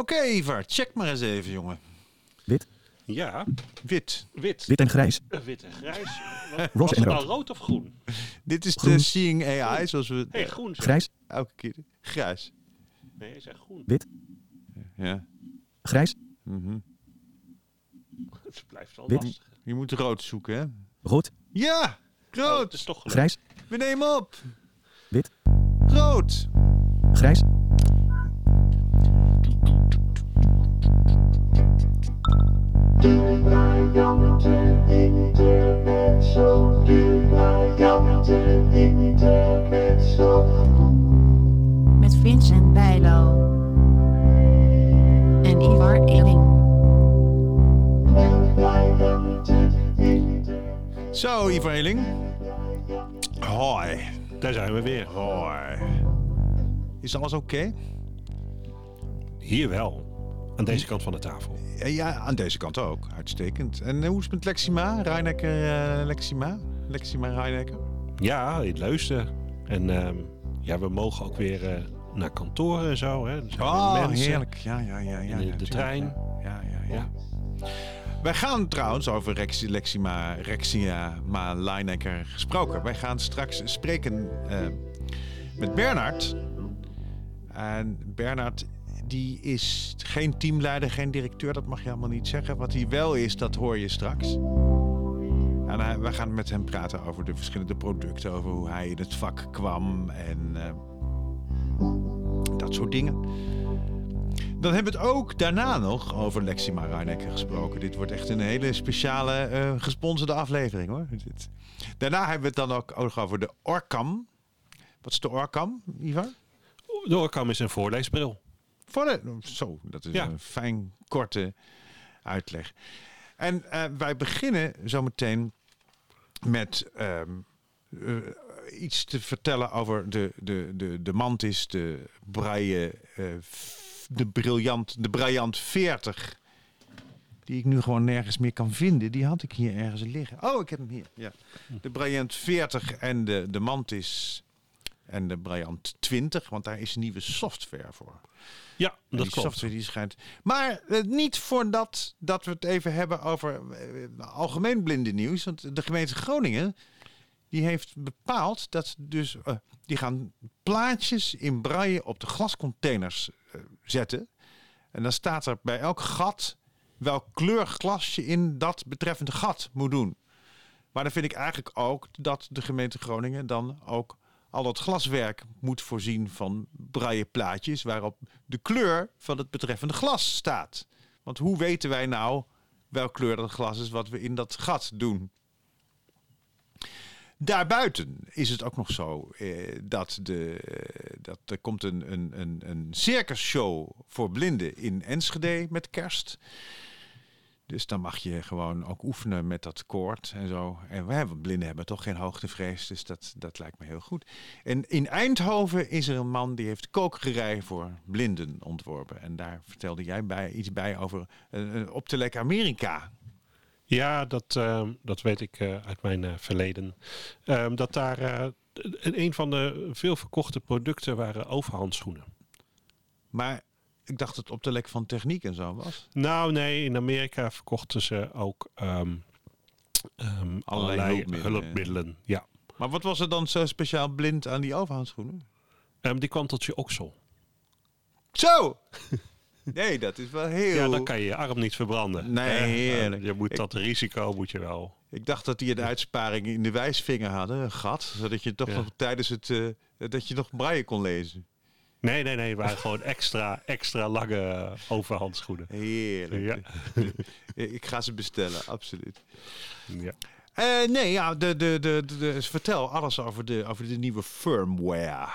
Oké, Ivar, check maar eens even, jongen. Wit, Ja, Wit. wit. wit en grijs. Eh, Wit en grijs. Wat- Was en het nou rood. rood of groen? Dit is de. Seeing AI, zoals we Hé, hey, groen. zeg. Grijs, elke keer... Grijs. Nee, hij zegt groen. wit, Ja. grijs, Mhm. Het blijft wel Wit. lastig. Je moet rood zoeken, hè? rood, Ja, Oh, rood. het is toch grijs, We nemen op. wit, Rood. grijs, Met Vincent Bijlo. En Ivar Eling. Zo, Ivar Eling. Hoi. Daar zijn we weer. Hoi. Is alles oké? Hier wel. Aan deze kant van de tafel. Ja, aan deze kant ook. Uitstekend. En eh, hoe is het met Lexima? Reinecker, eh, Lexima? Lexima Reinecker? Ja, in Leusden. En ehm, ja, we mogen ook weer eh, naar kantoor en zo. Hè. Weer Oh, heerlijk. Ja, ja, ja. ja, de- trein. Ja, ja, ja. Wij gaan trouwens over Rex, Lexima, Rexia, Ma Leinecker gesproken. Wij gaan straks spreken met Bernard. En Bernard die is geen teamleider, geen directeur, dat mag je allemaal niet zeggen. Wat hij wel is, dat hoor je straks. En wij gaan met hem praten over de verschillende producten, over hoe hij in het vak kwam en eh, dat soort dingen. Dan hebben we het ook daarna nog over Lexima Reinecker gesproken. Dit wordt echt een hele speciale eh, gesponsorde aflevering hoor. Daarna hebben we het dan ook, over de Orcam. Wat is de Orcam, Ivar? De oorkam is een voorleesbril. Voor de, zo, dat is Ja. een fijn, korte uitleg. En eh, wij beginnen zometeen met ehm, eh, iets te vertellen over de, de, de, de Mantis, de Braille, eh, de briljant, de Brillant 40. Die ik nu gewoon nergens meer kan vinden. Die had ik hier ergens liggen. Oh, ik heb hem hier. Ja. De Brillant 40 en de, de Mantis en de Brillant 20. Want daar is nieuwe software voor. Ja, En dat die klopt. software die schijnt. Maar eh, niet voordat dat we het even hebben over eh, algemeen blinde nieuws. Want de gemeente Groningen die heeft bepaald dat dus eh, die gaan plaatjes in braille op de glascontainers eh, zetten. En dan staat er bij elk gat welk kleur glas je in dat betreffende gat moet doen. Maar dan vind ik eigenlijk ook dat de gemeente Groningen dan ook al dat glaswerk moet voorzien van braille plaatjes waarop de kleur van het betreffende glas staat. Want hoe weten wij nou welk kleur dat glas is wat we in dat gat doen? Daarbuiten is het ook nog zo eh, dat, de, dat er komt een, een, een, een circusshow voor blinden in Enschede met kerst. Dus dan mag je gewoon ook oefenen met dat koord en zo. En hebben, blinden hebben toch geen hoogtevrees, dus dat, dat lijkt me heel goed. En in Eindhoven is er een man die heeft kokerij voor blinden ontworpen. En daar vertelde jij bij, iets bij over uh, op te lek Amerika. Ja, dat, ehm, dat weet ik eh, uit mijn verleden. Ehm, dat daar een van de veel verkochte producten waren overhandschoenen. Maar ik dacht dat het op de lek van techniek en zo was. Nou nee, in Amerika verkochten ze ook ehm, ehm, allerlei, hulpmiddelen. hulpmiddelen. Ja. Maar wat was er dan zo speciaal blind aan die overhandschoenen? Ehm, die kwam tot je oksel. Zo! Nee, dat is wel heel... Ja, dan kan je je arm niet verbranden. Nee, heerlijk. je moet Ik- dat risico moet je wel. Ik dacht dat die een uitsparing in de wijsvinger hadden, een gat. Zodat je toch Ja. nog tijdens het... eh, dat je nog braille kon lezen. Nee, nee, nee. Het waren gewoon extra, extra lange overhandschoenen. Heerlijk. ik ga ze bestellen, absoluut. Ja. Eh, nee, ja, de, de, de, de, vertel alles over de, over de nieuwe firmware.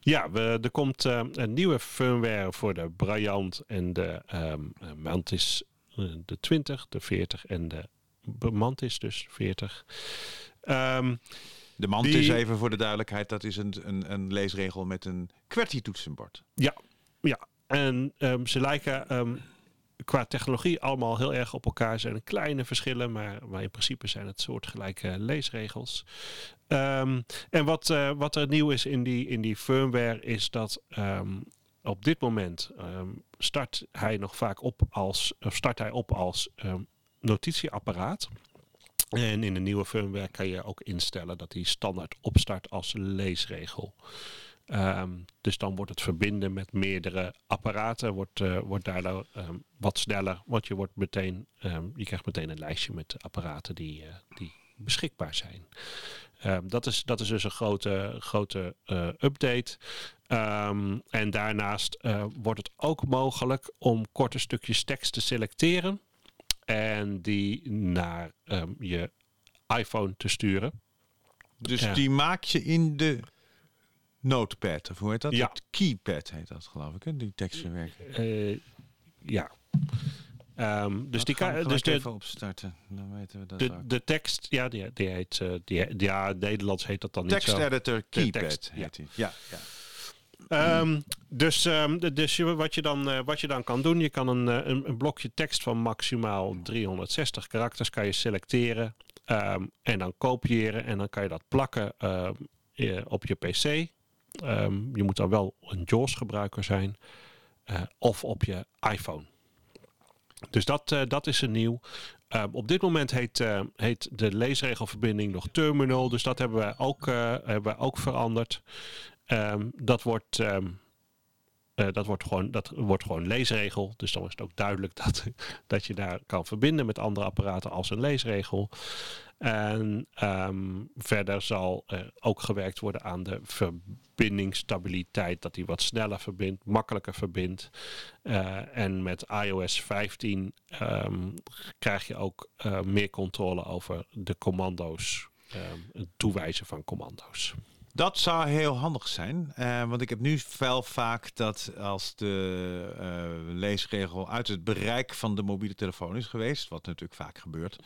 Ja, we, er komt eh, een nieuwe firmware voor de Brilliant en de ehm, eh, Mantis de 20, de 40 en de Mantis dus 40. Ehm, De mand Die- is even voor de duidelijkheid, dat is een, een, een leesregel met een QWERTY-toetsenbord. ja, ja, en ehm, ze lijken ehm, qua technologie allemaal heel erg op elkaar. Er zijn kleine verschillen, maar, maar in principe zijn het soortgelijke leesregels. Ehm, en wat, eh, wat er nieuw is in die, in die firmware is dat op dit moment start hij nog vaak op als, of start hij op als notitieapparaat. En in de nieuwe firmware kan je ook instellen dat hij standaard opstart als leesregel. Ehm, dus dan wordt het verbinden met meerdere apparaten wordt, eh, wordt ehm, wat sneller. Want je, wordt meteen, ehm, je krijgt meteen een lijstje met apparaten die, eh, die beschikbaar zijn. Dat, is, dat is dus een grote, grote eh, update. En daarnaast wordt het ook mogelijk om korte stukjes tekst te selecteren. En die naar ehm, je iPhone te sturen. Dus Ja. die maak je in de notepad, of hoe heet dat? Ja. Het keypad heet dat, geloof ik, hè? die tekstverwerking. Eh, ja. Ehm, dus Dat die kan, dus de, even opstarten, dan weten we dat de, ook. de tekst, ja, die, die heet, eh, die, ja, Nederlands heet dat dan niet Text zo. editor keypad tekst, ja. heet die. Ja, ja. Ehm, dus ehm, dus wat, je dan, eh, wat je dan kan doen, je kan een, eh, een, een blokje tekst van maximaal 360 karakters kan je selecteren ehm, en dan kopiëren en dan kan je dat plakken eh, op je PC. Je moet dan wel een JAWS gebruiker zijn of op je iPhone. Dus dat, dat is een nieuw. Op dit moment heet, heet de leesregelverbinding nog Terminal. Dus dat hebben we ook, hebben we ook veranderd. Ehm, dat, wordt, ehm, eh, dat, wordt gewoon, dat wordt gewoon leesregel. Dus dan is het ook duidelijk dat, dat je daar kan verbinden met andere apparaten als een leesregel. En ehm, verder zal ook gewerkt worden aan de verbindingsstabiliteit. Dat die wat sneller verbindt, makkelijker verbindt. Eh, en met iOS 15 ehm, krijg je ook eh, meer controle over de commando's. het toewijzen van commando's. Dat zou heel handig zijn, eh, want ik heb nu wel vaak dat als de eh, leesregel uit het bereik van de mobiele telefoon is geweest, wat natuurlijk vaak gebeurt,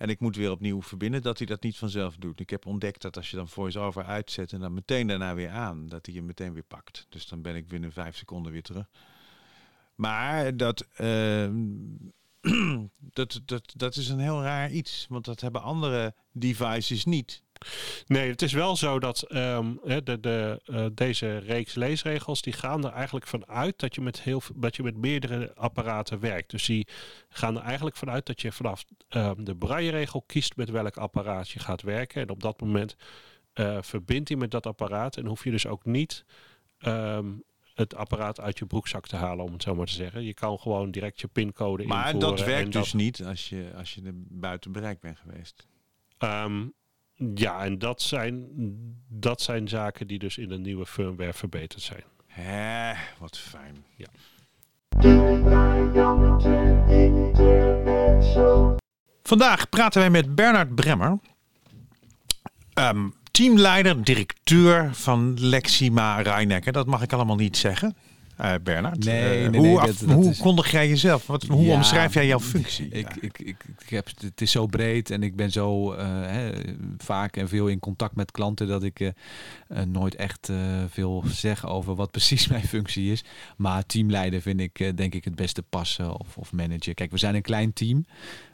en ik moet weer opnieuw verbinden, dat hij dat niet vanzelf doet. Ik heb ontdekt dat als je dan voice-over uitzet en dan meteen daarna weer aan, dat hij je meteen weer pakt. Dus dan ben ik binnen vijf seconden weer terug. Maar dat, eh, dat, dat, dat is een heel raar iets, want dat hebben andere devices niet. Nee, het is wel zo dat ehm, de, de, eh, deze reeks leesregels die gaan er eigenlijk van uit dat je met heel dat je met meerdere apparaten werkt. Dus die gaan er eigenlijk vanuit dat je vanaf ehm, de braille-regel kiest met welk apparaat je gaat werken. En op dat moment eh, verbindt hij met dat apparaat en hoef je dus ook niet ehm, het apparaat uit je broekzak te halen, om het zo maar te zeggen. Je kan gewoon direct je pincode Maar invoeren. dat werkt dus niet als je, als je er buiten bereik bent geweest. Ehm, ja, en dat zijn, dat zijn zaken die dus in de nieuwe firmware verbeterd zijn. Hè, wat fijn. Vandaag praten wij met Bernard Bremmer, ehm, teamleider, directeur van Lexima Rijnecker. Dat mag ik allemaal niet zeggen, eh, Bernard. Nee, Eh, nee, hoe dat- dat hoe is- kondig jij jezelf? Wat, hoe Ja, omschrijf jij jouw functie? Ik, Ja. ik, ik, ik heb, het is zo breed en ik ben zo eh, hè, vaak en veel in contact met klanten dat ik nooit echt veel zeg over wat precies mijn functie is. Maar teamleider vind ik denk ik het beste passen of, of manager. Kijk, we zijn een klein team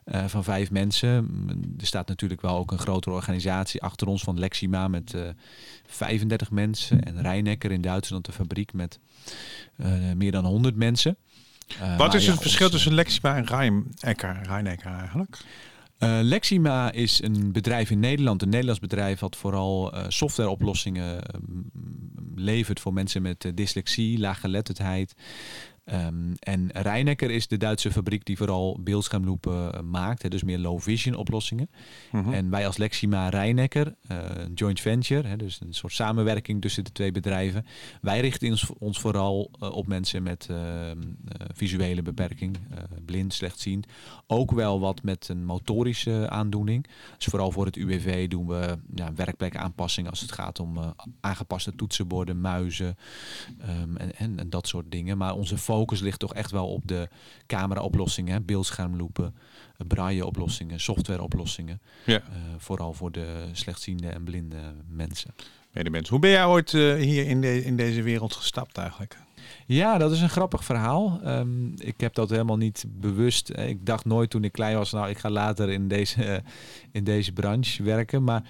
eh, van vijf mensen. Mm, Er staat natuurlijk wel ook een grotere organisatie achter ons van Lexima met eh 35 mensen. En Rijnecker in Duitsland, de fabriek met eh, meer dan 100 mensen. Wat is ja, het verschil ons, tussen Lexima en Rijnecker, Rijnecker eigenlijk? Lexima is een bedrijf in Nederland, een Nederlands bedrijf wat vooral softwareoplossingen levert voor mensen met eh, dyslexie, laaggeletterdheid. Ehm, en Rijnecker is de Duitse fabriek die vooral beeldschermloepen eh, maakt, hè, dus meer low vision oplossingen. Mhm. En wij als Lexima Rijnecker, eh, een joint venture, hè, dus een soort samenwerking tussen de twee bedrijven. Wij richten ons, ons vooral eh, op mensen met eh, eh, visuele beperking, blind, slechtziend. Ook wel wat met een motorische aandoening. Dus vooral voor het UWV doen we ja, werkplekaanpassingen als het gaat om aangepaste toetsenborden, muizen ehm, en, en, en dat soort dingen. Maar onze focus ligt toch echt wel op de camera-oplossingen, beeldschermloepen, eh, braille-oplossingen, softwareoplossingen. Ja. Eh, vooral voor de slechtziende en blinde mensen. Medemens. Hoe ben jij ooit eh, hier in, in deze wereld gestapt eigenlijk? Ja, dat is een grappig verhaal. Ehm, ik heb dat helemaal niet bewust. eh, Ik dacht nooit toen ik klein was, nou, ik ga later in deze, in deze branche werken. Maar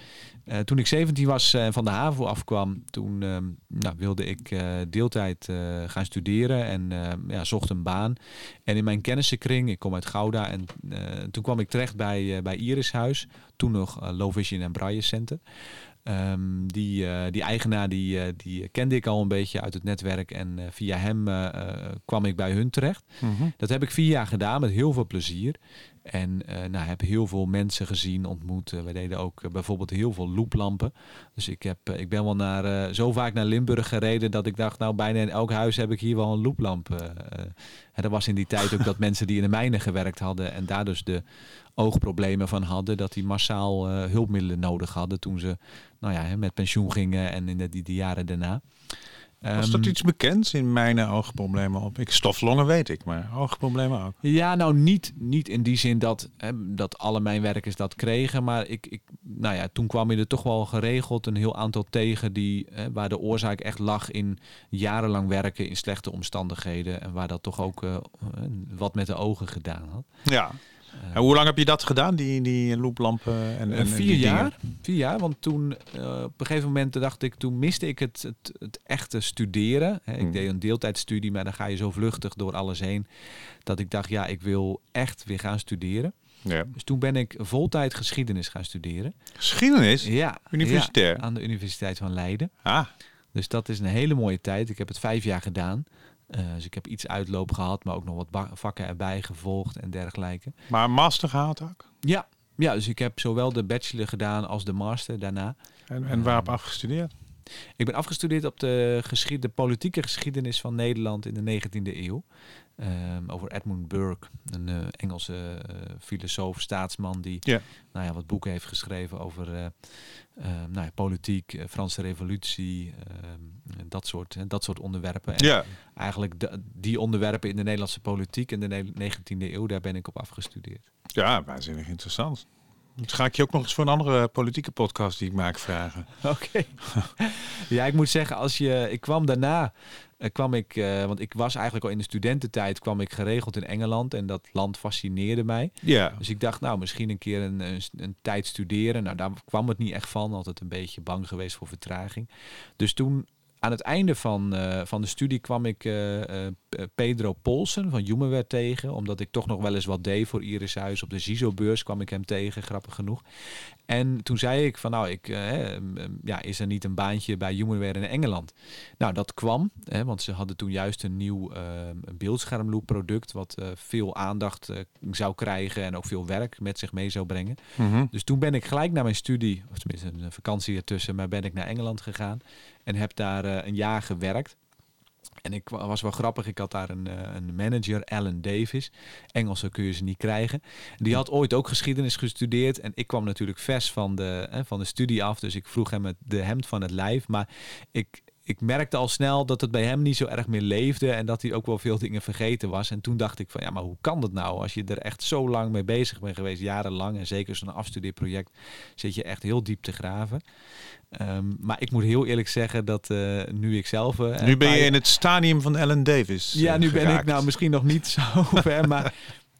eh, toen ik 17 was en van de HAVO afkwam, toen ehm, nou, wilde ik deeltijd gaan studeren en ja, zocht een baan. En in mijn kennissenkring, ik kom uit Gouda, en toen kwam ik terecht bij, bij Iris Huis. Toen nog Low Vision en Braille Center. Ehm, die, eh, die eigenaar die, eh, die kende ik al een beetje uit het netwerk. En eh, via hem kwam ik bij hun terecht. Dat heb ik vier jaar gedaan met heel veel plezier. En eh nou, heb heel veel mensen gezien, ontmoet. Eh, wij deden ook eh, bijvoorbeeld heel veel looplampen. Dus ik, heb, ik ben wel naar, zo vaak naar Limburg gereden dat ik dacht, nou bijna in elk huis heb ik hier wel een looplamp. en dat was in die tijd ook dat mensen die in de mijnen gewerkt hadden en daar dus de oogproblemen van hadden, dat die massaal hulpmiddelen nodig hadden toen ze nou ja, met pensioen gingen en in de, die, die jaren daarna. Was dat Ehm, iets bekends in mijn oogproblemen op? Ik stoflongen weet ik, maar oogproblemen ook. Ja, nou niet, niet in die zin dat, hè, dat alle mijnwerkers dat kregen. Maar ik, ik, nou ja, toen kwam je er toch wel geregeld een heel aantal tegen die, hè, waar de oorzaak echt lag in jarenlang werken in slechte omstandigheden. En waar dat toch ook eh, wat met de ogen gedaan had. Ja. En hoe lang heb je dat gedaan, die, die looplampen? En, en, Eh, en vier dingen? jaar. Vier jaar, want toen eh, op een gegeven moment dacht ik, toen miste ik het, het, het echte studeren. Ik Hmm. deed een deeltijdstudie, maar dan ga je zo vluchtig door alles heen. Dat ik dacht, ja, ik wil echt weer gaan studeren. Ja. Dus toen ben ik voltijd geschiedenis gaan studeren. Geschiedenis? Ja, Universitair? ja, aan de Universiteit van Leiden. Ah, Dus dat is een hele mooie tijd. Ik heb het vijf jaar gedaan. Eh, dus ik heb iets uitloop gehad, maar ook nog wat vakken erbij gevolgd en dergelijke. maar een master gehaald ook? Ja, ja, dus ik heb zowel de bachelor gedaan als de master daarna. En, en waarop afgestudeerd? Ik ben afgestudeerd op de, geschied, de politieke geschiedenis van Nederland in de 19e eeuw. Ehm, over Edmund Burke, een eh, Engelse eh, filosoof, staatsman die nou ja, wat boeken heeft geschreven over ehm, nou ja, politiek, Franse revolutie, ehm, dat, soort, dat soort onderwerpen. En eigenlijk de- die onderwerpen in de Nederlandse politiek in de ne- 19e eeuw, daar ben ik op afgestudeerd. Ja, waanzinnig interessant. Dan ga ik je ook nog eens voor een andere politieke podcast die ik maak vragen. Oké. ja, ik moet zeggen, als je, ik kwam daarna, eh, kwam ik, eh, want ik was eigenlijk al in de studententijd, kwam ik geregeld in Engeland en dat land fascineerde mij. Ja. Dus ik dacht, nou, misschien een keer een, een, een tijd studeren. Nou, daar kwam het niet echt van. Altijd een beetje bang geweest voor vertraging. Dus toen, aan het einde van, eh, van de studie, kwam ik eh, eh, Pedro Polsen van Humanware tegen. Omdat ik toch nog wel eens wat deed voor Iris Huis. Op de CISO-beurs kwam ik hem tegen, grappig genoeg. En toen zei ik van, nou, ik, eh, ja, is er niet een baantje bij Humanware in Engeland? Nou, dat kwam, hè, want ze hadden toen juist een nieuw eh, beeldschermloop product... wat veel aandacht zou krijgen en ook veel werk met zich mee zou brengen. Mhm. Dus toen ben ik gelijk naar mijn studie, of tenminste een vakantie ertussen, maar ben ik naar Engeland gegaan en heb daar eh, een jaar gewerkt. En ik wa- was wel grappig, ik had daar een, eh, een manager, Alan Davis. Engelse kun je ze niet krijgen. Die had ooit ook geschiedenis gestudeerd. En ik kwam natuurlijk vers van de, hè, van de studie af. Dus ik vroeg hem het, de hemd van het lijf. Maar ik, ik merkte al snel dat het bij hem niet zo erg meer leefde. En dat hij ook wel veel dingen vergeten was. En toen dacht ik van ja, maar hoe kan dat nou? Als je er echt zo lang mee bezig bent geweest, jarenlang. En zeker zo'n afstudeerproject zit je echt heel diep te graven. Ehm, maar ik moet heel eerlijk zeggen dat eh, nu ik zelf... eh, Nu ben je in het stadium van Ellen Davis. ja, eh, nu ben ik nou misschien nog niet zo ver, maar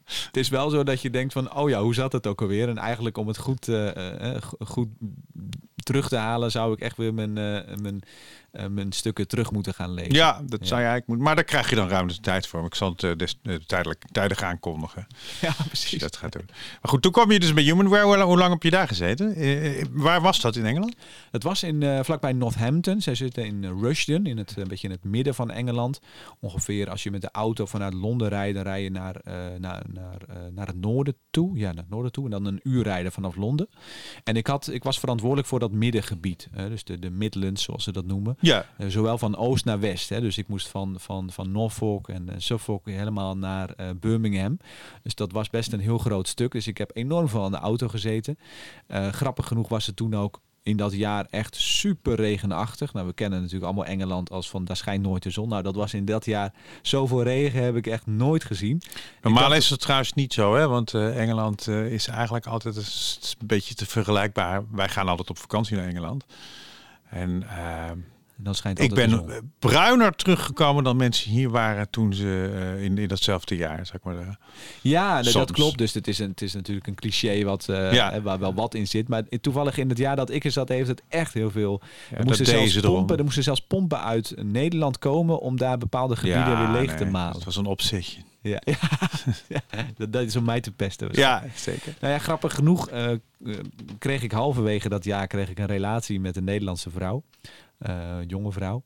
het is wel zo dat je denkt van, oh ja, hoe zat het ook alweer? En eigenlijk om het goed, go- goed terug te halen, zou ik echt weer mijn, mijn, mijn stukken terug moeten gaan lezen. Ja, dat Ja. zou je eigenlijk moeten. Maar daar krijg je dan ruim de tijd voor. Ik zal het eh, des, eh, tijdelijk, tijdig aankondigen. ja precies. dat gaat doen. Maar goed, toen kwam je dus bij Humanware. Hoe, lang- heb je daar gezeten? Eh, eh, waar was dat in Engeland? Het was in, eh, vlakbij Northampton. Zij zitten in eh, Rushden, in het, een beetje in het midden van Engeland. Ongeveer als je met de auto vanuit Londen rijdt, dan rij je naar, eh, naar, naar, eh, naar het noorden toe. Ja, naar het noorden toe. En dan een uur rijden vanaf Londen. En ik, had, ik was verantwoordelijk voor dat middengebied. dus de, de Midlands, zoals ze dat noemen. Ja. Eh, zowel van oost naar west. Hè. Dus ik moest van, van, van Norfolk en Suffolk helemaal naar eh, Birmingham. Dus dat was best een heel groot stuk. Dus ik heb enorm veel aan de auto gezeten. Eh, grappig genoeg was het toen ook in dat jaar echt super regenachtig. Nou, we kennen natuurlijk allemaal Engeland als van daar schijnt nooit de zon. Nou, dat was in dat jaar zoveel regen heb ik echt nooit gezien. Normaal dacht- is het trouwens niet zo, hè? want Engeland is eigenlijk altijd een, beetje te vergelijkbaar. Wij gaan altijd op vakantie naar Engeland. En eh, En dan schijnt ik ben de bruiner teruggekomen dan mensen hier waren toen ze eh, in, in datzelfde jaar, zeg maar. Ja, nee, dat klopt. Dus het is, een, het is natuurlijk een cliché wat, eh, Ja. waar wel wat in zit. Maar toevallig in het jaar dat ik er zat, heeft het echt heel veel. Ja, er, moesten zelfs pompen, er moesten zelfs pompen uit Nederland komen om daar bepaalde gebieden weer leeg te nee, malen. Het was een opzetje. Ja, ja. ja, dat, is om mij te pesten. Ja, zeker. Nou ja, grappig genoeg eh, kreeg ik halverwege dat jaar kreeg ik een relatie met een Nederlandse vrouw. Eh, jonge vrouw.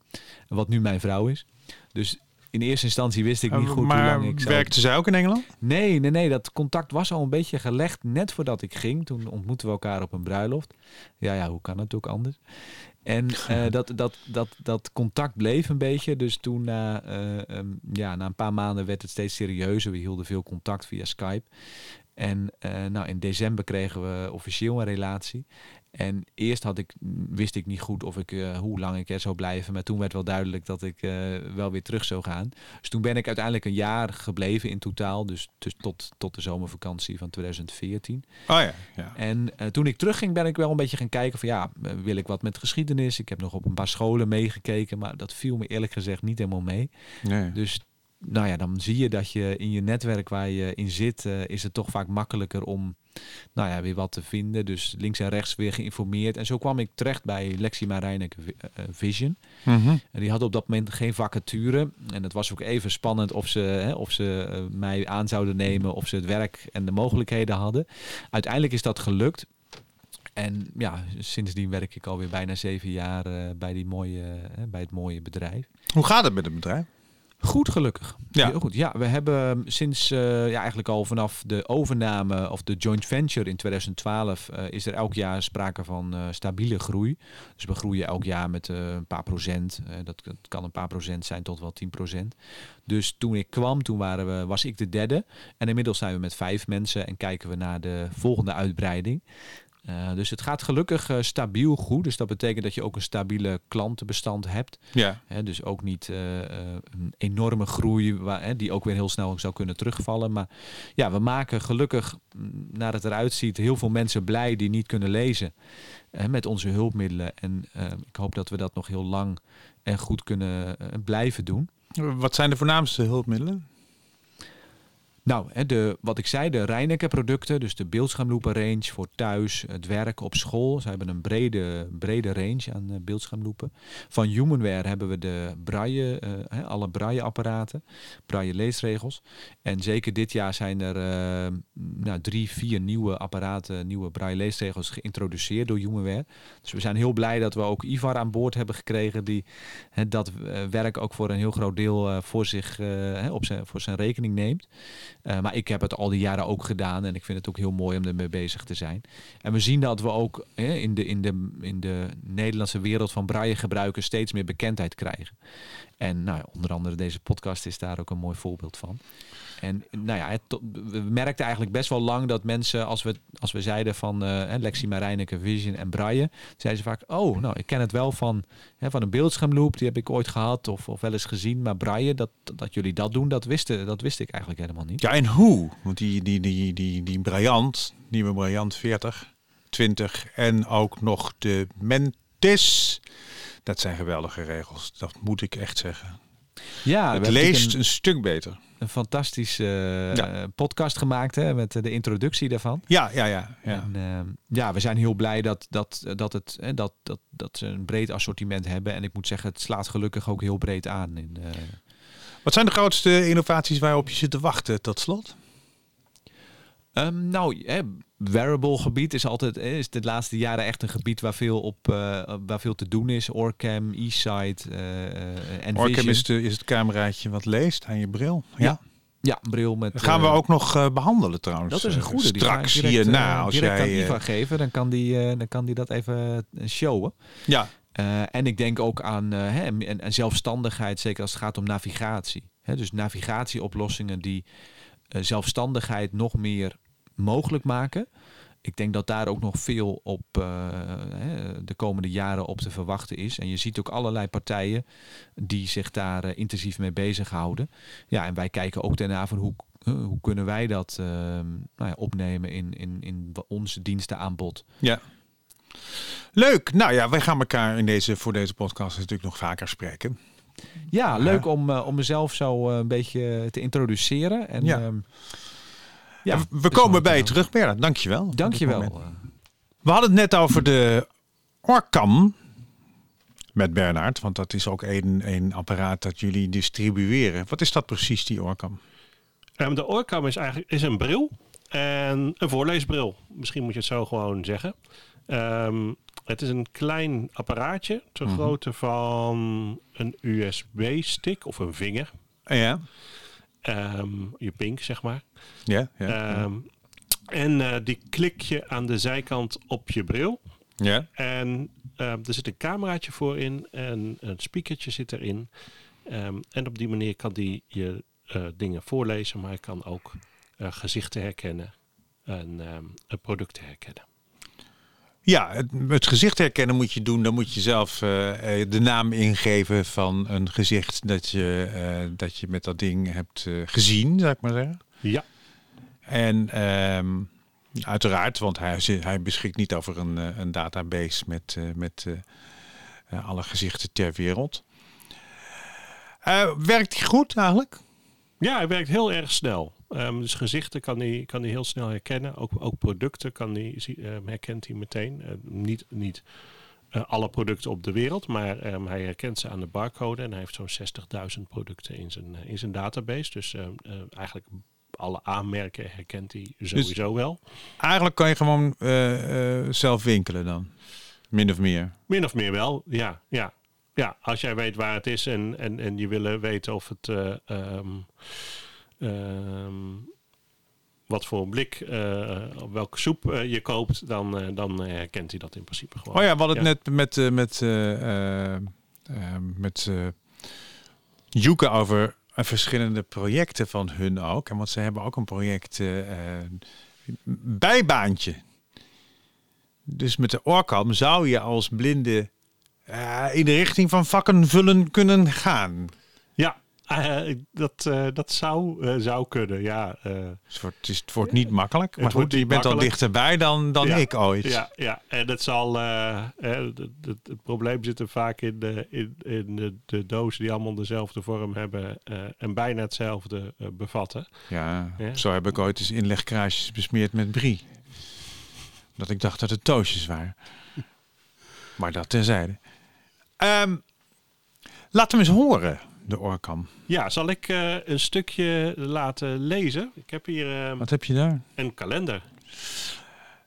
Wat nu mijn vrouw is. Dus in eerste instantie wist ik niet goed hoe lang ik zou... werkte zij ook in Engeland? Nee, nee, nee. Dat contact was al een beetje gelegd net voordat ik ging. Toen ontmoetten we elkaar op een bruiloft. Ja, ja, hoe kan het ook anders? En eh, dat, dat, dat, dat contact bleef een beetje. Dus toen, na, eh, ehm, ja, na een paar maanden werd het steeds serieuzer. We hielden veel contact via Skype. En eh, nou, in december kregen we officieel een relatie. En eerst had ik, wist ik niet goed of ik, eh, hoe lang ik er zou blijven. Maar toen werd wel duidelijk dat ik eh, wel weer terug zou gaan. Dus toen ben ik uiteindelijk een jaar gebleven in totaal. Dus, dus tot, tot de zomervakantie van 2014. Oh ja, ja. En eh, toen ik terugging ben ik wel een beetje gaan kijken van ja, wil ik wat met geschiedenis? Ik heb nog op een paar scholen meegekeken. Maar dat viel me eerlijk gezegd niet helemaal mee. Nee. Dus nou ja, dan zie je dat je in je netwerk waar je in zit, is het toch vaak makkelijker om nou ja, weer wat te vinden. Dus links en rechts weer geïnformeerd. En zo kwam ik terecht bij Lexima Rijneke Vi- eh, Vision. Mhm. En die hadden op dat moment geen vacature. En het was ook even spannend of ze, hè, of ze eh, mij aan zouden nemen, of ze het werk en de mogelijkheden hadden. Uiteindelijk is dat gelukt. En ja, sindsdien werk ik alweer bijna zeven jaar eh, bij, die mooie, eh, bij het mooie bedrijf. Hoe gaat het met het bedrijf? Goed, gelukkig. Ja. Heel goed. Ja, we hebben sinds eh, ja, eigenlijk al vanaf de overname of de joint venture in 2012 eh, is er elk jaar sprake van eh, stabiele groei. Dus we groeien elk jaar met een paar procent. Dat, dat kan een paar procent zijn tot wel 10 procent. Dus toen ik kwam, toen waren we, was ik de derde. En inmiddels zijn we met vijf mensen en kijken we naar de volgende uitbreiding. Eh, dus het gaat gelukkig eh, stabiel goed. Dus dat betekent dat je ook een stabiele klantenbestand hebt. Ja. Dus ook niet eh, een enorme groei waar, die ook weer heel snel zou kunnen terugvallen. Maar ja, we maken gelukkig, mm, naar het eruit ziet, heel veel mensen blij die niet kunnen lezen met onze hulpmiddelen. En ik hoop dat we dat nog heel lang en goed kunnen blijven doen. Wat zijn de voornaamste hulpmiddelen? Nou, de, wat ik zei, de Rijneke producten, dus de beeldschermloepen range voor thuis, het werk op school. Ze hebben een brede, brede range aan eh, beeldschermloepen. Van Humanware hebben we de braille, eh, alle braille apparaten, braille leesregels. En zeker dit jaar zijn er eh, nou, drie, vier nieuwe apparaten, nieuwe braille leesregels geïntroduceerd door Humanware. Dus we zijn heel blij dat we ook Ivar aan boord hebben gekregen die dat werk ook voor een heel groot deel voor zich op zijn, voor zijn rekening neemt. Uh, maar ik heb het al die jaren ook gedaan en ik vind het ook heel mooi om ermee bezig te zijn. En we zien dat we ook hè, in, de, in, de, in de Nederlandse wereld van braille gebruiken steeds meer bekendheid krijgen. En nou, onder andere deze podcast is daar ook een mooi voorbeeld van. En nou ja, het, we merkten eigenlijk best wel lang dat mensen, als we, als we zeiden van uh, Lexi Marijneke, Vision en Braille, zeiden ze vaak, oh, nou, ik ken het wel van, hè, van een beeldschermloop, die heb ik ooit gehad of, of wel eens gezien, maar Braille, dat, dat jullie dat doen, dat, wisten, dat wist ik eigenlijk helemaal niet. Ja, en hoe? Want die, die, die, die, die Briant, nieuwe Briant 40, 20 en ook nog de Mentis, dat zijn geweldige regels, dat moet ik echt zeggen. Ja, het leest een, een, stuk beter. Een fantastische uh, ja. podcast gemaakt hè, met de introductie daarvan. Ja, ja, ja. Ja, en, uh, ja we zijn heel blij dat, dat, dat, het, hè, dat, dat, dat ze een breed assortiment hebben. En ik moet zeggen, het slaat gelukkig ook heel breed aan. In, uh... Wat zijn de grootste innovaties waarop je zit te wachten tot slot? Um, nou, hè, wearable gebied is altijd is de laatste jaren echt een gebied waar veel op uh, waar veel te doen is. Orcam, eSight uh, en Orcam is, de, is het cameraatje wat leest aan je bril. Ja. Ja, ja bril met. Dat gaan we ook nog uh, behandelen trouwens. Dat is een goede. Straks direct, hierna als direct jij. aan Iva geven, dan kan die dan kan die dat even showen. Ja. En ik denk ook aan hè, en, en, zelfstandigheid, zeker als het gaat om navigatie. Hè, dus navigatieoplossingen die zelfstandigheid nog meer mogelijk maken. Ik denk dat daar ook nog veel op de komende jaren op te verwachten is. En je ziet ook allerlei partijen die zich daar intensief mee bezighouden. Ja, en wij kijken ook daarna van hoe, hoe kunnen wij dat nou ja, opnemen in, in, in ons dienstenaanbod. Ja. Leuk. Nou ja, wij gaan elkaar in deze, voor deze podcast natuurlijk nog vaker spreken. Ja, leuk om, eh, om mezelf zo eh, een beetje te introduceren. En, Ja. ehm, Ja, we dus komen bij je terug, Bernard. Dankjewel. voor Dank je dit wel. moment. We hadden het net over de Orcam met Bernard. Want dat is ook een, een apparaat dat jullie distribueren. Wat is dat precies, die Orcam? Ehm, de Orcam is eigenlijk is een bril en een voorleesbril. Misschien moet je het zo gewoon zeggen. Ehm, het is een klein apparaatje, ter Mhm. grootte van een USB-stick of een vinger. Ja, Ehm, je pink, zeg maar. ja, ja. Ehm, en eh, die klik je aan de zijkant op je bril. ja. En ehm, er zit een cameraatje voor in en een speakertje zit erin. En op die manier kan die je eh, dingen voorlezen, maar hij kan ook eh, gezichten herkennen en producten herkennen. Ja, het, het gezicht herkennen moet je doen. Dan moet je zelf eh, eh, de naam ingeven van een gezicht dat je, eh, dat je met dat ding hebt gezien, zou ik maar zeggen. Ja, En ehm, uiteraard, want hij, hij beschikt niet over een, een database met, met alle gezichten ter wereld. Werkt hij goed eigenlijk? ja hij werkt heel erg snel. Ehm, dus gezichten kan hij, kan hij heel snel herkennen. Ook, ook producten kan hij, zie- ehm, herkent hij meteen. Eh, niet niet eh, alle producten op de wereld, maar ehm, hij herkent ze aan de barcode. En hij heeft zo'n 60.000 producten in zijn, eh, in zijn database. Dus eigenlijk alle aanmerken herkent hij sowieso wel. Eigenlijk kan je gewoon zelf winkelen dan. Min of meer. Min of meer wel, ja. ja. Ja, als jij weet waar het is en, en, en je willen weten of het... wat voor blik, eh, op welke soep eh, je koopt, dan, eh, dan eh, herkent hij dat in principe gewoon. Oh ja, we hadden het net met, eh, met, eh, eh, eh, met eh, Joeke over eh, verschillende projecten van hun ook. En want ze hebben ook een project eh, eh, bijbaantje. Dus met de Orcam zou je als blinde eh, in de richting van vakken vullen kunnen gaan. Ja, eh, dat, eh, dat zou, eh, zou kunnen, ja. Dus het, wordt, het, wordt niet makkelijk. Maar goed, je bent al dichterbij dan, dan Ja, ik ooit. Ja, ja, en het zal. het, probleem zit er vaak in, de, in, in de, de dozen die allemaal dezelfde vorm hebben en bijna hetzelfde bevatten. Ja, zo heb ik ooit eens inlegkraasjes besmeerd met brie. Dat ik dacht dat het toosjes waren. Maar dat terzijde. Ehm laat hem eens horen, de Orcam. Ja, zal ik eh, een stukje laten lezen? Ik heb hier eh, Wat heb je daar? een kalender.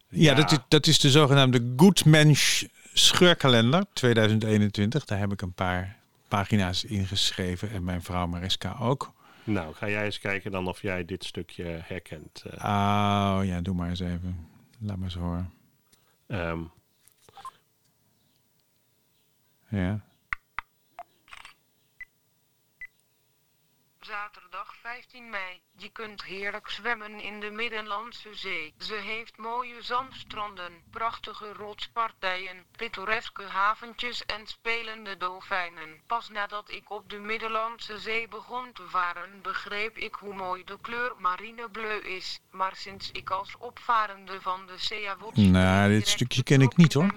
Ja, Ja. Dat, is, dat is de zogenaamde Good Mensch scheurkalender 2021. Daar heb ik een paar pagina's ingeschreven en mijn vrouw Mariska ook. Nou, ga jij eens kijken dan of jij dit stukje herkent. eh. Oh ja, doe maar eens even. Laat maar eens horen. Ehm, Ja. Zaterdag 15 mei. Je kunt heerlijk zwemmen in de Middellandse Zee. Ze heeft mooie zandstranden, prachtige rotspartijen, pittoreske haventjes en spelende dolfijnen. Pas nadat ik op de Middellandse Zee begon te varen, begreep ik hoe mooi de kleur marinebleu is. Maar sinds ik als opvarende van de Sea Watch Nou, dit stukje ken ik niet, hoor.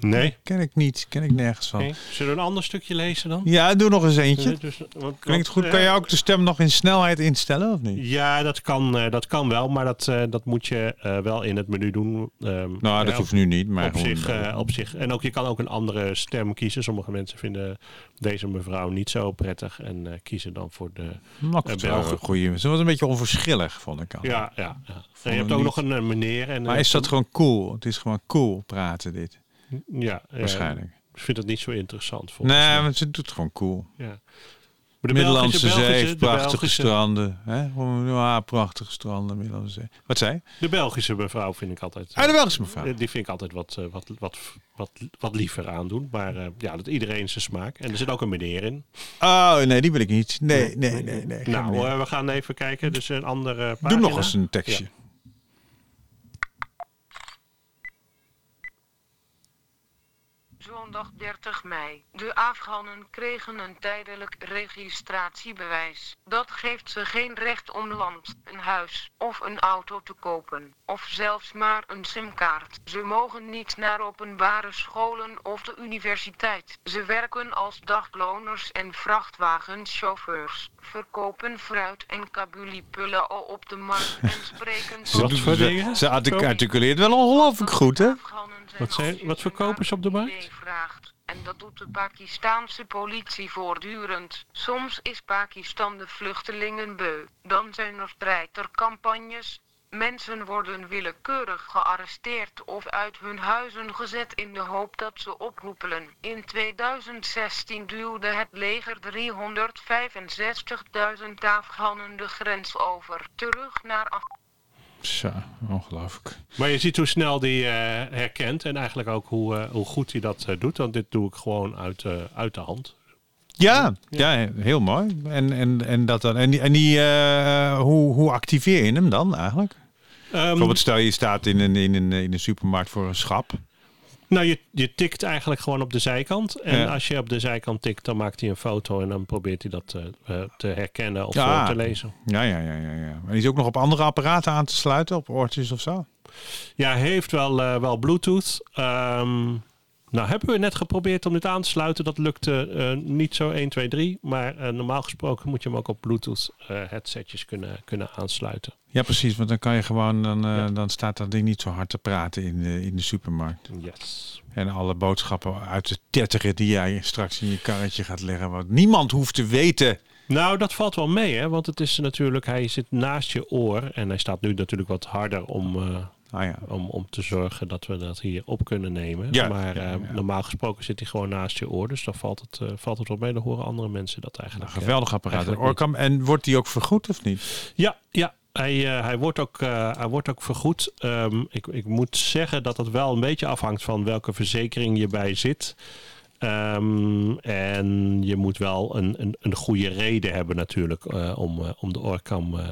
nee. Ken ik niet, ken ik nergens van. Oké. Zullen we een ander stukje lezen dan? Ja, doe nog eens eentje. Dus, want- Klinkt goed. Kan je eh, ook de stem nog in snelheid instellen of niet? Ja, dat kan, eh, dat kan wel, maar dat, eh, dat moet je eh, wel in het menu doen. Ehm, Nou, dat hoeft nu niet, maar op gewoon, zich, op zich. En ook je kan ook een andere stem kiezen. Sommige mensen vinden deze mevrouw niet zo prettig en kiezen dan voor de. Wel Belgen. goeie. Ze was een beetje onverschillig, vond ik al. Ja, ja. ja. En je hebt ook niet. nog een meneer. En, Maar is dat gewoon cool? Het is gewoon cool praten dit, Ja, waarschijnlijk. ik vind het niet zo interessant. Nee, maar ze doet gewoon cool. Ja. Maar Middellandse Belgische- Zee, de prachtige Belgische- stranden. Hè? Ja, prachtige stranden, Middellandse Zee. Wat zei? De Belgische mevrouw vind ik altijd. Ah, de Belgische mevrouw. eh, Die vind ik altijd wat, eh, wat, wat, wat, wat liever aandoen. Maar eh, ja, dat iedereen zijn smaak. En er zit ook een meneer in. Oh, nee, die wil ik niet. Nee, nee, nee. nee. Nou, we gaan even kijken. Dus een andere pagina. Doe nog eens een tekstje. Maandag 30 mei. De Afghanen kregen een tijdelijk registratiebewijs. Dat geeft ze geen recht om land, een huis of een auto te kopen, of zelfs maar een simkaart. Ze mogen niet naar openbare scholen of de universiteit. Ze werken als dagloners en vrachtwagenchauffeurs, verkopen fruit en kabulipullen op de markt en spreken Ze, voor ze- dingen? ze artic- articuleert wel ongelooflijk goed, hè? Wat zijn- wat verkopen ze op de markt? En dat doet de Pakistaanse politie voortdurend. Soms is Pakistan de vluchtelingen beu. Dan zijn er treitercampagnes. Mensen worden willekeurig gearresteerd of uit hun huizen gezet in de hoop dat ze oproepelen. In 2016 duwde het leger 365.000 Afghanen de grens over. Terug naar Afghanistan. Zo, ongelooflijk. Maar je ziet hoe snel die eh, herkent en eigenlijk ook hoe, eh, hoe goed hij dat eh, doet. Want dit doe ik gewoon uit, uit de hand. Ja, ja, heel mooi. En, en, en, dat dan, en die, en die hoe, hoe activeer je hem dan eigenlijk? Ehm, Bijvoorbeeld stel je staat in een, in een, in een supermarkt voor een schap. Nou, je, je tikt eigenlijk gewoon op de zijkant. En Ja. als je op de zijkant tikt, dan maakt hij een foto en dan probeert hij dat eh, eh, te herkennen of Ja. te lezen. Ja, ja, ja, ja, ja. Die is ook nog op andere apparaten aan te sluiten, op oortjes of zo. Ja, hij heeft wel, eh, wel Bluetooth. Ehm, nou, hebben we net geprobeerd om dit aan te sluiten. Dat lukte eh, niet zo 1, 2, 3. Maar eh, normaal gesproken moet je hem ook op Bluetooth eh, headsetjes kunnen, kunnen aansluiten. Ja, precies. Want dan kan je gewoon, dan, Ja. dan staat dat ding niet zo hard te praten in de, in de supermarkt. Yes. En alle boodschappen uit te tetteren die jij straks in je karretje gaat leggen. Wat niemand hoeft te weten. Nou, dat valt wel mee, hè? Want het is natuurlijk, hij zit naast je oor. En hij staat nu natuurlijk wat harder om, Ah ja. om, om te zorgen dat we dat hier op kunnen nemen. Ja, maar ja, eh, normaal gesproken zit hij gewoon naast je oor. Dus dan valt het, eh, valt het wel mee. Dan horen andere mensen dat Een eigenlijk. geweldig apparaat. eigenlijk niet. Oorkam. En wordt die ook vergoed of niet? Ja, ja. Hij, eh, hij, wordt ook, eh, hij wordt ook vergoed. Ehm, ik, ik moet zeggen dat het wel een beetje afhangt van welke verzekering je bij zit. Ehm, en je moet wel een, een, een goede reden hebben natuurlijk eh, om, eh, om de oorkam eh,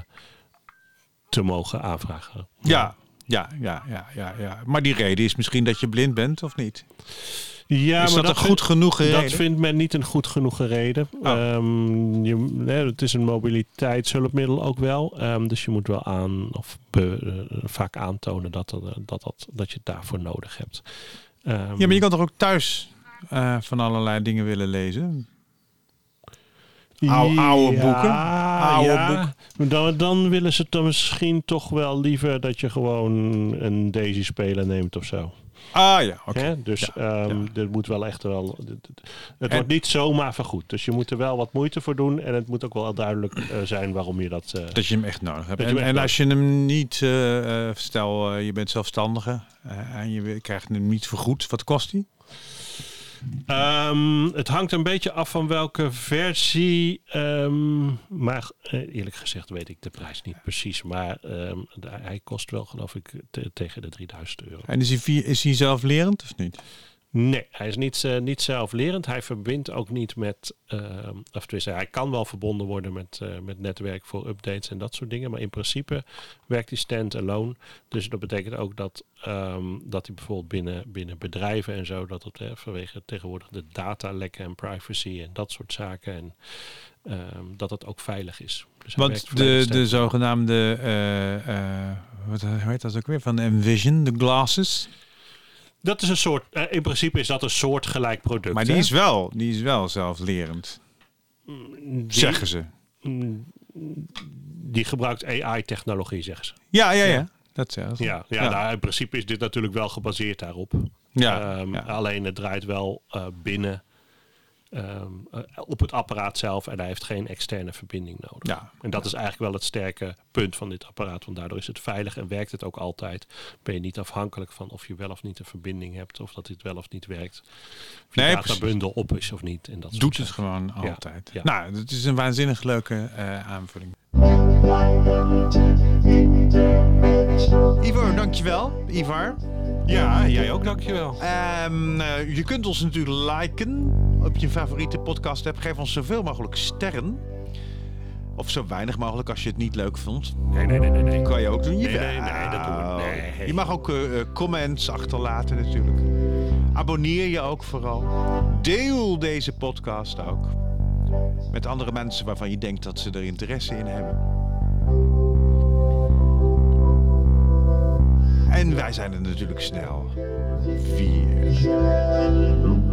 te mogen aanvragen. Ja. Ja, ja, ja, ja, ja. Maar die reden is misschien dat je blind bent of niet? Ja, is maar dat, een vind- goed genoeg reden? Dat vindt men niet een goed genoeg reden. Oh. Ehm, je, nee, het is een mobiliteitshulpmiddel ook wel. Ehm, dus je moet wel aan, of be- eh, vaak aantonen dat, er, dat, dat, dat je het daarvoor nodig hebt. Ehm, Ja, maar je kan toch ook thuis eh, van allerlei dingen willen lezen? Oude- oude boeken? Oude ja. Dan, dan willen ze dan misschien toch wel liever dat je gewoon een Daisy-speler neemt of zo. Ah ja, oké. Dus Ja, ehm, ja. er moet wel echt wel. Het, het- het En- wordt niet zomaar vergoed. Dus je moet er wel wat moeite voor doen. En het moet ook wel duidelijk eh, zijn waarom je dat. eh, Dat je hem echt nodig hebt. En, als je hem niet, eh, eh, stel je bent zelfstandige en je krijgt hem niet vergoed, wat kost die? Ehm, het hangt een beetje af van welke versie. ehm, maar eh, eerlijk gezegd weet ik de prijs niet precies. Maar ehm, hij kost wel, geloof ik, te- tegen de 3000 euro. En is hij, is hij zelflerend of niet? Nee, hij is niet, eh, niet zelflerend. Hij verbindt ook niet met. ehm of tenminste, hij kan wel verbonden worden met, eh, met netwerk voor updates en dat soort dingen. Maar in principe werkt hij stand-alone. Dus dat betekent ook dat, ehm, dat hij bijvoorbeeld binnen, binnen bedrijven en zo. dat het vanwege tegenwoordig de datalekken en privacy en dat soort zaken. En ehm, dat het ook veilig is. Dus Want de, de zogenaamde, wat hoe heet dat ook weer, van Envision, de glasses. Dat is een soort. eh, in principe is dat een soort gelijk product. Maar die hè? is wel, die is wel zelflerend, Die- zeggen ze. Die gebruikt AI-technologie, zeggen ze. Ja, ja, ja. Ja. Dat zeggen ze. Ja, ja, Ja. Nou, in principe is dit natuurlijk wel gebaseerd daarop. Ja, Ehm, ja. Alleen het draait wel eh, binnen ehm, eh, op het apparaat zelf en hij heeft geen externe verbinding nodig. Ja. En dat is eigenlijk wel het sterke punt van dit apparaat, want daardoor is het veilig en werkt het ook altijd. Ben je niet afhankelijk van of je wel of niet een verbinding hebt, of dat dit wel of niet werkt. Of je Nee, databundel op is of niet. En dat Doet het zaken. gewoon altijd. ja. Nou, het is een waanzinnig leuke eh, aanvulling. Ivar, dankjewel. Ivar. Ja, jij ook, dankjewel. Ehm, eh, je kunt ons natuurlijk liken op je favoriete podcast app. Geef ons zoveel mogelijk sterren. Of zo weinig mogelijk als je het niet leuk vond. Nee, nee, nee, nee. nee. Kan je ook doen. Nee, nee, nee, dat doen we- nee. Je mag ook eh, eh, comments achterlaten natuurlijk. Abonneer je ook vooral. Deel deze podcast ook. Met andere mensen waarvan je denkt dat ze er interesse in hebben. En wij zijn er natuurlijk snel. Vier.